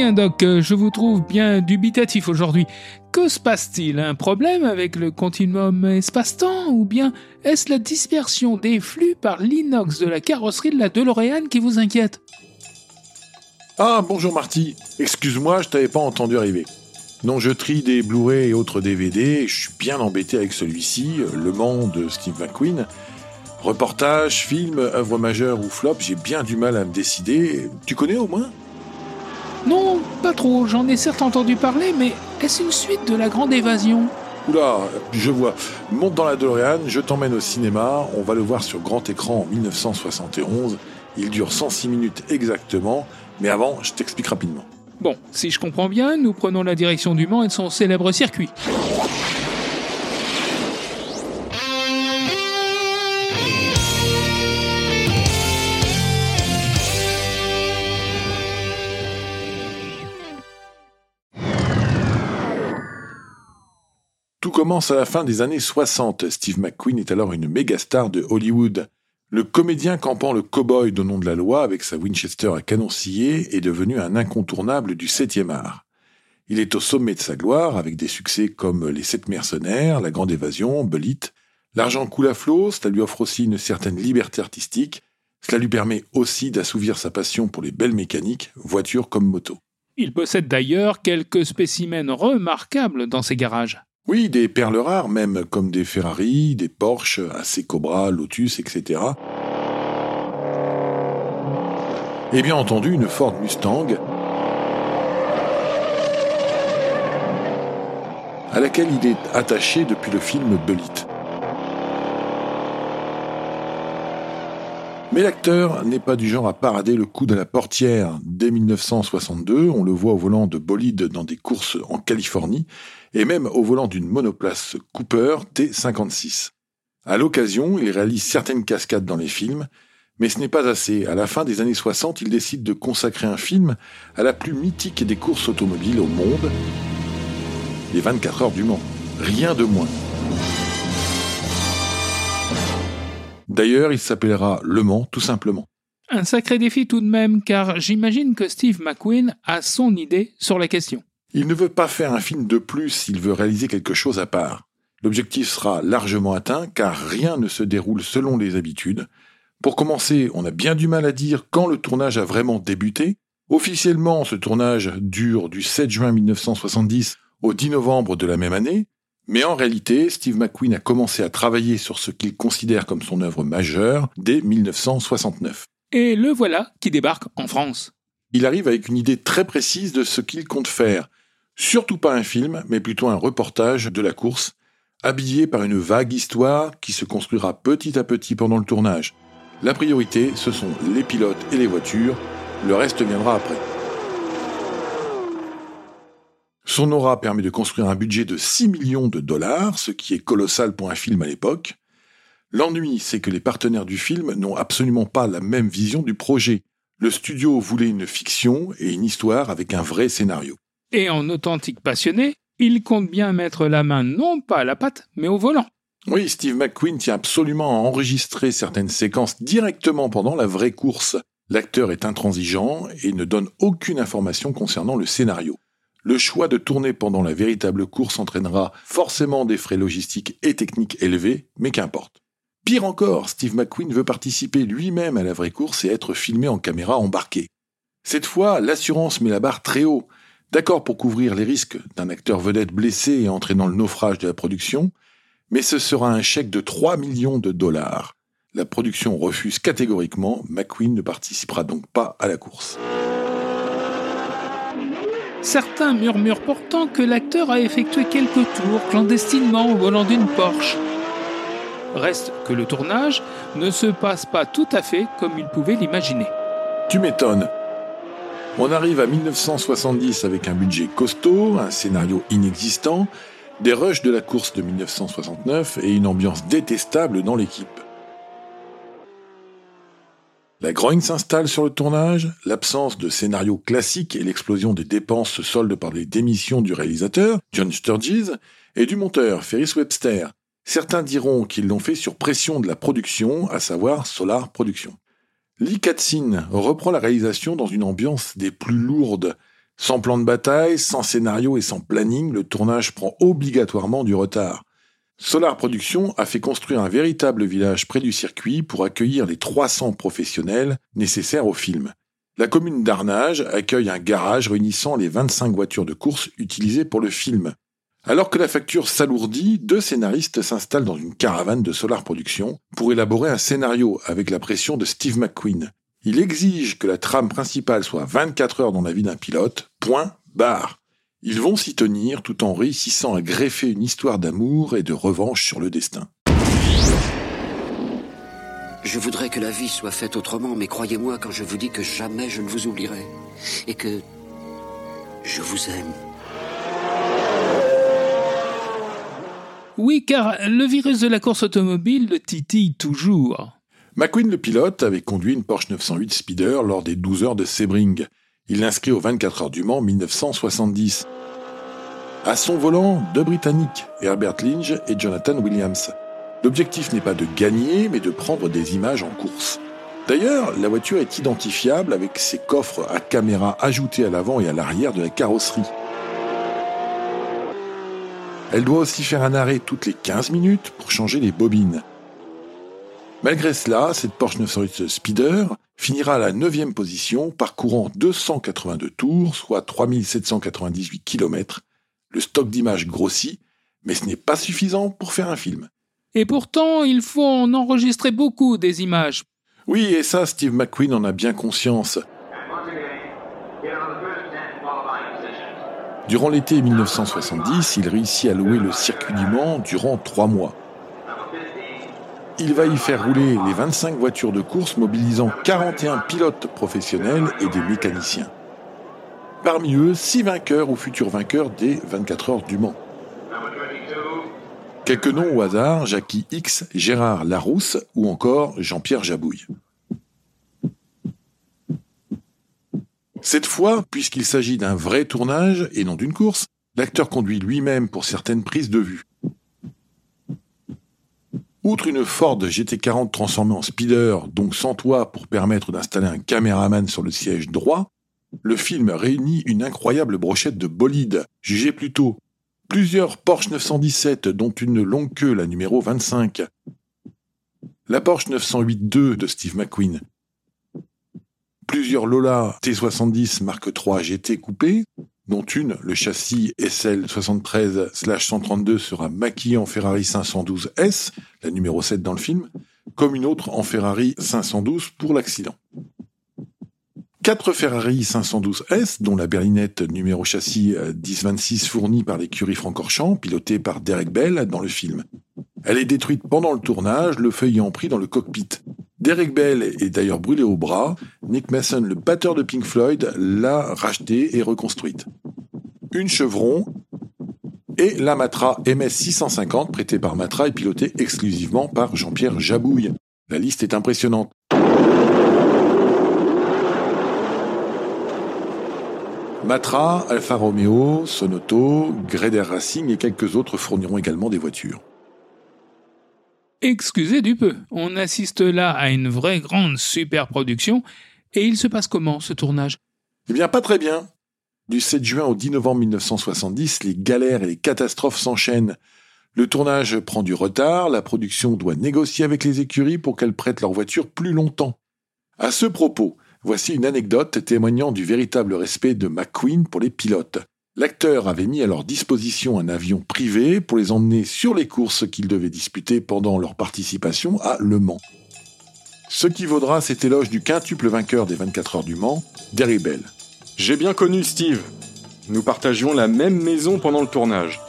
bien, Doc, euh, je vous trouve bien dubitatif aujourd'hui. Que se passe-t-il? Un problème avec le continuum espace-temps Ou bien est-ce la dispersion des flux par l'inox de la carrosserie de la DeLorean qui vous inquiète? Ah, bonjour Marty. Excuse-moi, je t'avais pas entendu arriver. Non, je trie des Blu-ray et autres DVD, je suis bien embêté avec celui-ci, Le Mans de Steve McQueen. Reportage, film, œuvre majeure ou flop, j'ai bien du mal à me décider. Tu connais au moins? Non, pas trop, j'en ai certes entendu parler, mais est-ce une suite de la grande évasion? Oula, je vois. Monte dans la DeLorean, je t'emmène au cinéma, on va le voir sur grand écran en 1971. Il dure 106 minutes exactement, mais avant, je t'explique rapidement. Bon, si je comprends bien, nous prenons la direction du Mans et de son célèbre circuit. Commence à la fin des années 60. Steve McQueen est alors une méga star de Hollywood. Le comédien campant le cow-boy de nom de la loi avec sa Winchester à canon scié est devenu un incontournable du 7e art. Il est au sommet de sa gloire avec des succès comme Les Sept Mercenaires, La Grande Évasion, Bullitt. L'argent coule à flot, cela lui offre aussi une certaine liberté artistique. Cela lui permet aussi d'assouvir sa passion pour les belles mécaniques, voitures comme motos. Il possède d'ailleurs quelques spécimens remarquables dans ses garages. Oui, des perles rares même, comme des Ferrari, des Porsche, AC Cobra, Lotus, etc. Et bien entendu, une Ford Mustang, à laquelle il est attaché depuis le film Bullitt. Mais l'acteur n'est pas du genre à parader le coup de la portière. Dès 1962, on le voit au volant de bolide dans des courses en Californie, et même au volant d'une monoplace Cooper T56. À l'occasion, il réalise certaines cascades dans les films, mais ce n'est pas assez. À la fin des années 60, il décide de consacrer un film à la plus mythique des courses automobiles au monde, les 24 heures du Mans. Rien de moins. D'ailleurs, il s'appellera Le Mans tout simplement. Un sacré défi tout de même, car j'imagine que Steve McQueen a son idée sur la question. Il ne veut pas faire un film de plus, il veut réaliser quelque chose à part. L'objectif sera largement atteint car rien ne se déroule selon les habitudes. Pour commencer, on a bien du mal à dire quand le tournage a vraiment débuté. Officiellement, ce tournage dure du 7 juin 1970 au 10 novembre de la même année, mais en réalité, Steve McQueen a commencé à travailler sur ce qu'il considère comme son œuvre majeure dès 1969. Et le voilà qui débarque en France. Il arrive avec une idée très précise de ce qu'il compte faire, Surtout pas un film, mais plutôt un reportage de la course, habillé par une vague histoire qui se construira petit à petit pendant le tournage. La priorité, ce sont les pilotes et les voitures, le reste viendra après. Son aura permet de construire un budget de 6 millions de dollars, ce qui est colossal pour un film à l'époque. L'ennui, c'est que les partenaires du film n'ont absolument pas la même vision du projet. Le studio voulait une fiction et une histoire avec un vrai scénario. Et en authentique passionné, il compte bien mettre la main non pas à la patte, mais au volant. Oui, Steve McQueen tient absolument à enregistrer certaines séquences directement pendant la vraie course. L'acteur est intransigeant et ne donne aucune information concernant le scénario. Le choix de tourner pendant la véritable course entraînera forcément des frais logistiques et techniques élevés, mais qu'importe. Pire encore, Steve McQueen veut participer lui-même à la vraie course et être filmé en caméra embarquée. Cette fois, l'assurance met la barre très haut. D'accord pour couvrir les risques d'un acteur vedette blessé et entraînant le naufrage de la production, mais ce sera un chèque de 3 millions de dollars. La production refuse catégoriquement, McQueen ne participera donc pas à la course. Certains murmurent pourtant que l'acteur a effectué quelques tours clandestinement au volant d'une Porsche. Reste que le tournage ne se passe pas tout à fait comme il pouvait l'imaginer. Tu m'étonnes. On arrive à 1970 avec un budget costaud, un scénario inexistant, des rushs de la course de 1969 et une ambiance détestable dans l'équipe. La grogne s'installe sur le tournage, l'absence de scénario classique et l'explosion des dépenses se soldent par les démissions du réalisateur, John Sturges, et du monteur, Ferris Webster. Certains diront qu'ils l'ont fait sur pression de la production, à savoir Solar Production. Lee Katzin reprend la réalisation dans une ambiance des plus lourdes. Sans plan de bataille, sans scénario et sans planning, le tournage prend obligatoirement du retard. Solar Production a fait construire un véritable village près du circuit pour accueillir les 300 professionnels nécessaires au film. La commune d'Arnage accueille un garage réunissant les 25 voitures de course utilisées pour le film. Alors que la facture s'alourdit, deux scénaristes s'installent dans une caravane de Solar Production pour élaborer un scénario avec la pression de Steve McQueen. Il exige que la trame principale soit 24 heures dans la vie d'un pilote, point, barre. Ils vont s'y tenir tout en réussissant à greffer une histoire d'amour et de revanche sur le destin. Je voudrais que la vie soit faite autrement, mais croyez-moi quand je vous dis que jamais je ne vous oublierai. Et que je vous aime. Oui, car le virus de la course automobile le titille toujours. McQueen, le pilote, avait conduit une Porsche 908 Speeder lors des 12 heures de Sebring. Il l'inscrit aux 24 heures du Mans 1970. À son volant, deux Britanniques, Herbert Lynch et Jonathan Williams. L'objectif n'est pas de gagner, mais de prendre des images en course. D'ailleurs, la voiture est identifiable avec ses coffres à caméra ajoutés à l'avant et à l'arrière de la carrosserie. Elle doit aussi faire un arrêt toutes les 15 minutes pour changer les bobines. Malgré cela, cette Porsche 908 Speeder finira à la 9 position, parcourant 282 tours, soit 3798 km. Le stock d'images grossit, mais ce n'est pas suffisant pour faire un film. Et pourtant, il faut en enregistrer beaucoup des images. Oui, et ça, Steve McQueen en a bien conscience. Durant l'été 1970, il réussit à louer le circuit du Mans durant trois mois. Il va y faire rouler les 25 voitures de course mobilisant 41 pilotes professionnels et des mécaniciens. Parmi eux, 6 vainqueurs ou futurs vainqueurs des 24 heures du Mans. Quelques noms au hasard, Jackie X, Gérard Larousse ou encore Jean-Pierre Jabouille. Cette fois, puisqu'il s'agit d'un vrai tournage et non d'une course, l'acteur conduit lui-même pour certaines prises de vue. Outre une Ford GT40 transformée en speeder, donc sans toit pour permettre d'installer un caméraman sur le siège droit, le film réunit une incroyable brochette de bolides, jugée plutôt plusieurs Porsche 917, dont une longue queue, la numéro 25, la Porsche 908-2 de Steve McQueen, plusieurs Lola T70 Mark III GT coupés, dont une, le châssis SL 73-132 sera maquillé en Ferrari 512S, la numéro 7 dans le film, comme une autre en Ferrari 512 pour l'accident. Quatre Ferrari 512S, dont la berlinette numéro châssis 1026 fournie par l'écurie Francorchamps, pilotée par Derek Bell dans le film. Elle est détruite pendant le tournage, le feu ayant pris dans le cockpit. Derek Bell est d'ailleurs brûlé au bras. Nick Mason, le batteur de Pink Floyd, l'a rachetée et reconstruite. Une Chevron et la Matra MS 650 prêtée par Matra et pilotée exclusivement par Jean-Pierre Jabouille. La liste est impressionnante. Matra, Alfa Romeo, Sonoto, Greder Racing et quelques autres fourniront également des voitures. Excusez du peu, on assiste là à une vraie grande superproduction, et il se passe comment ce tournage? Eh bien pas très bien. Du 7 juin au 10 novembre 1970, les galères et les catastrophes s'enchaînent. Le tournage prend du retard, la production doit négocier avec les écuries pour qu'elles prêtent leurs voitures plus longtemps. À ce propos, voici une anecdote témoignant du véritable respect de McQueen pour les pilotes. L'acteur avait mis à leur disposition un avion privé pour les emmener sur les courses qu'ils devaient disputer pendant leur participation à Le Mans. Ce qui vaudra cet éloge du quintuple vainqueur des 24 heures du Mans, Derry Bell. J'ai bien connu Steve. Nous partagions la même maison pendant le tournage.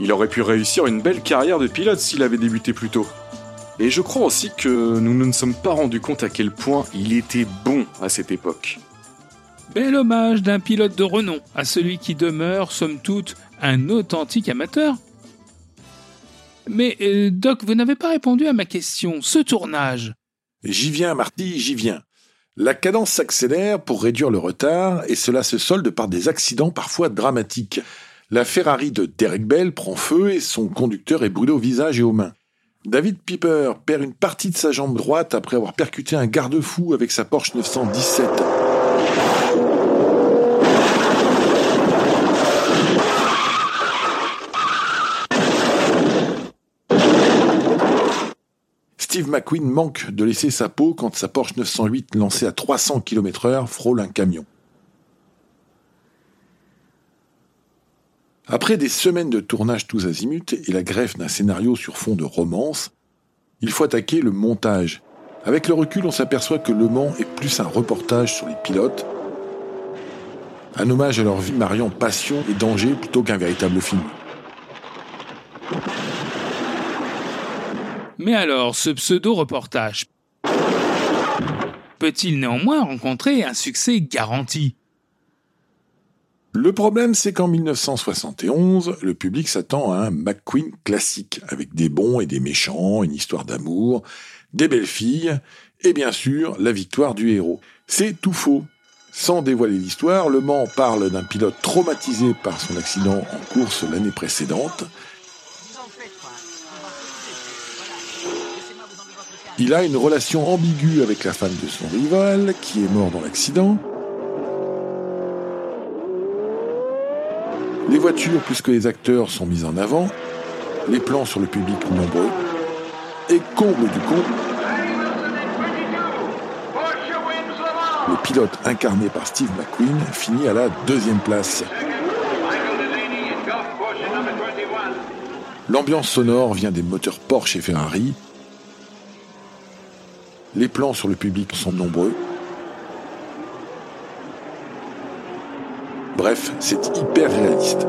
Il aurait pu réussir une belle carrière de pilote s'il avait débuté plus tôt. Et je crois aussi que nous ne nous sommes pas rendus compte à quel point il était bon à cette époque. Bel hommage d'un pilote de renom à celui qui demeure, somme toute, un authentique amateur. Mais, euh, Doc, vous n'avez pas répondu à ma question. Ce tournage. J'y viens, Marty, j'y viens. La cadence s'accélère pour réduire le retard et cela se solde par des accidents parfois dramatiques. La Ferrari de Derek Bell prend feu et son conducteur est brûlé au visage et aux mains. David Piper perd une partie de sa jambe droite après avoir percuté un garde-fou avec sa Porsche 917. McQueen manque de laisser sa peau quand sa Porsche 908 lancée à 300 km heure frôle un camion. Après des semaines de tournage tous azimuts et la greffe d'un scénario sur fond de romance, il faut attaquer le montage. Avec le recul, on s'aperçoit que Le Mans est plus un reportage sur les pilotes, un hommage à leur vie mariant passion et danger plutôt qu'un véritable film. Mais alors, ce pseudo-reportage peut-il néanmoins rencontrer un succès garanti? Le problème, c'est qu'en 1971, le public s'attend à un McQueen classique, avec des bons et des méchants, une histoire d'amour, des belles filles, et bien sûr, la victoire du héros. C'est tout faux. Sans dévoiler l'histoire, Le Mans parle d'un pilote traumatisé par son accident en course l'année précédente. Il a une relation ambiguë avec la femme de son rival, qui est mort dans l'accident. Les voitures plus que les acteurs sont mises en avant, les plans sur le public nombreux, et comble du con, le pilote incarné par Steve McQueen finit à la deuxième place. L'ambiance sonore vient des moteurs Porsche et Ferrari. Les plans sur le public sont nombreux. Bref, c'est hyper réaliste.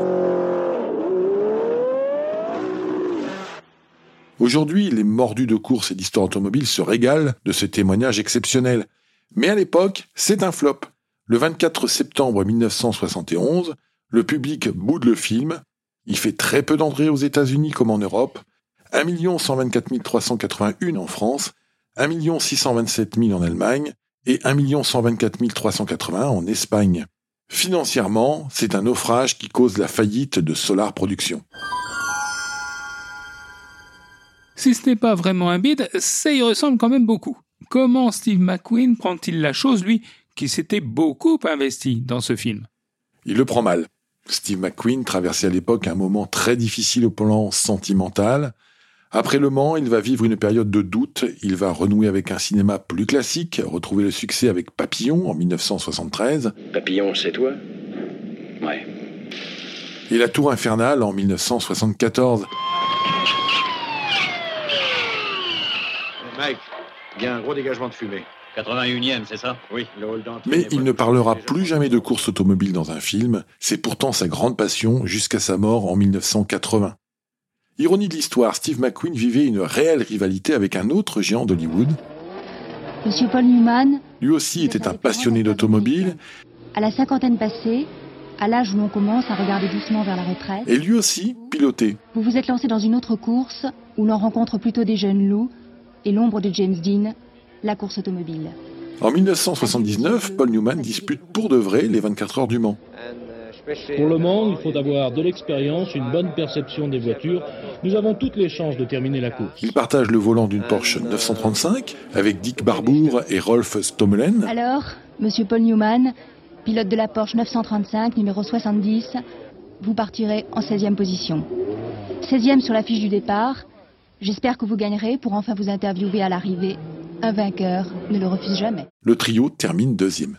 Aujourd'hui, les mordus de course et d'histoire automobile se régalent de ce témoignage exceptionnel. Mais à l'époque, c'est un flop. Le 24 septembre 1971, le public boude le film. Il fait très peu d'entrées aux États-Unis comme en Europe. 1 124 381 en France, 1 627 000 en Allemagne et 1 124 380 en Espagne. Financièrement, c'est un naufrage qui cause la faillite de Solar Productions. Si ce n'est pas vraiment un bide, ça y ressemble quand même beaucoup. Comment Steve McQueen prend-il la chose, lui, qui s'était beaucoup investi dans ce film? Il le prend mal. Steve McQueen traversait à l'époque un moment très difficile au plan sentimental, après Le Mans, il va vivre une période de doute, il va renouer avec un cinéma plus classique, retrouver le succès avec Papillon en 1973. Papillon, c'est toi? Ouais. Et La Tour Infernale en 1974. Mike, il y a un gros dégagement de fumée. 81e, c'est ça? Oui, le Mais il ne parlera plus jamais de course automobile dans un film, c'est pourtant sa grande passion jusqu'à sa mort en 1980. Ironie de l'histoire, Steve McQueen vivait une réelle rivalité avec un autre géant d'Hollywood. Monsieur Paul Newman. Lui aussi était un passionné d'automobile. À la cinquantaine passée, à l'âge où l'on commence à regarder doucement vers la retraite. Et lui aussi pilotait. Vous vous êtes lancé dans une autre course où l'on rencontre plutôt des jeunes loups et l'ombre de James Dean, la course automobile. En 1979, Paul Newman dispute pour de vrai les 24 heures du Mans. Pour le Mans, il faut avoir de l'expérience, une bonne perception des voitures. Nous avons toutes les chances de terminer la course. Il partage le volant d'une Porsche 935 avec Dick Barbour et Rolf Stommelen. Alors, monsieur Paul Newman, pilote de la Porsche 935, numéro 70, vous partirez en 16e position. 16e sur la fiche du départ. J'espère que vous gagnerez pour enfin vous interviewer à l'arrivée. Un vainqueur ne le refuse jamais. Le trio termine deuxième.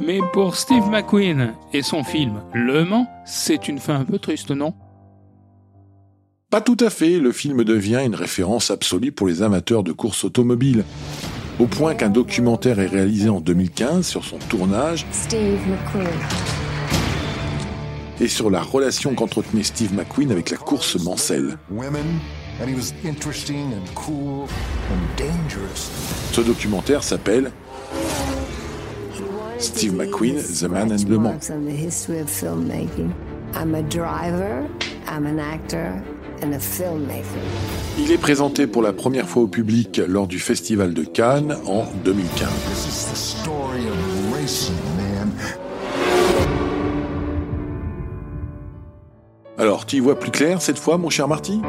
Mais pour Steve McQueen et son film Le Mans, c'est une fin un peu triste, non? Pas tout à fait, le film devient une référence absolue pour les amateurs de course automobile. Au point qu'un documentaire est réalisé en 2015 sur son tournage Steve McQueen. et sur la relation qu'entretenait Steve McQueen avec la course mancelle. Ce documentaire s'appelle Steve McQueen, The Man and Le Mans. Il est présenté pour la première fois au public lors du Festival de Cannes en 2015. Alors, tu y vois plus clair cette fois, mon cher Marty?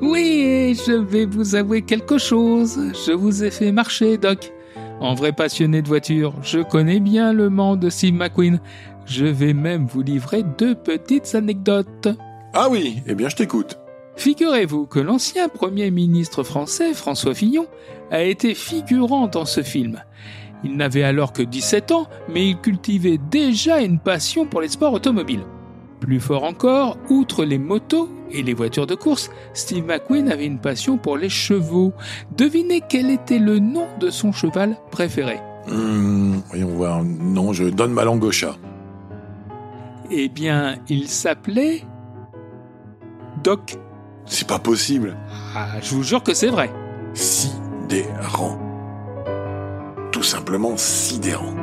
Oui, je vais vous avouer quelque chose. Je vous ai fait marcher, Doc. En vrai passionné de voiture, je connais bien le Mans de Steve McQueen. Je vais même vous livrer deux petites anecdotes. Ah oui, eh bien je t'écoute. Figurez-vous que l'ancien Premier ministre français, François Fillon, a été figurant dans ce film. Il n'avait alors que 17 ans, mais il cultivait déjà une passion pour les sports automobiles. Plus fort encore, outre les motos et les voitures de course, Steve McQueen avait une passion pour les chevaux. Devinez quel était le nom de son cheval préféré? Hmm, voyons voir. Non, je donne ma langue au chat. Eh bien, il s'appelait Doc. C'est pas possible. Ah, je vous jure que c'est vrai. Sidérant. Tout simplement sidérant.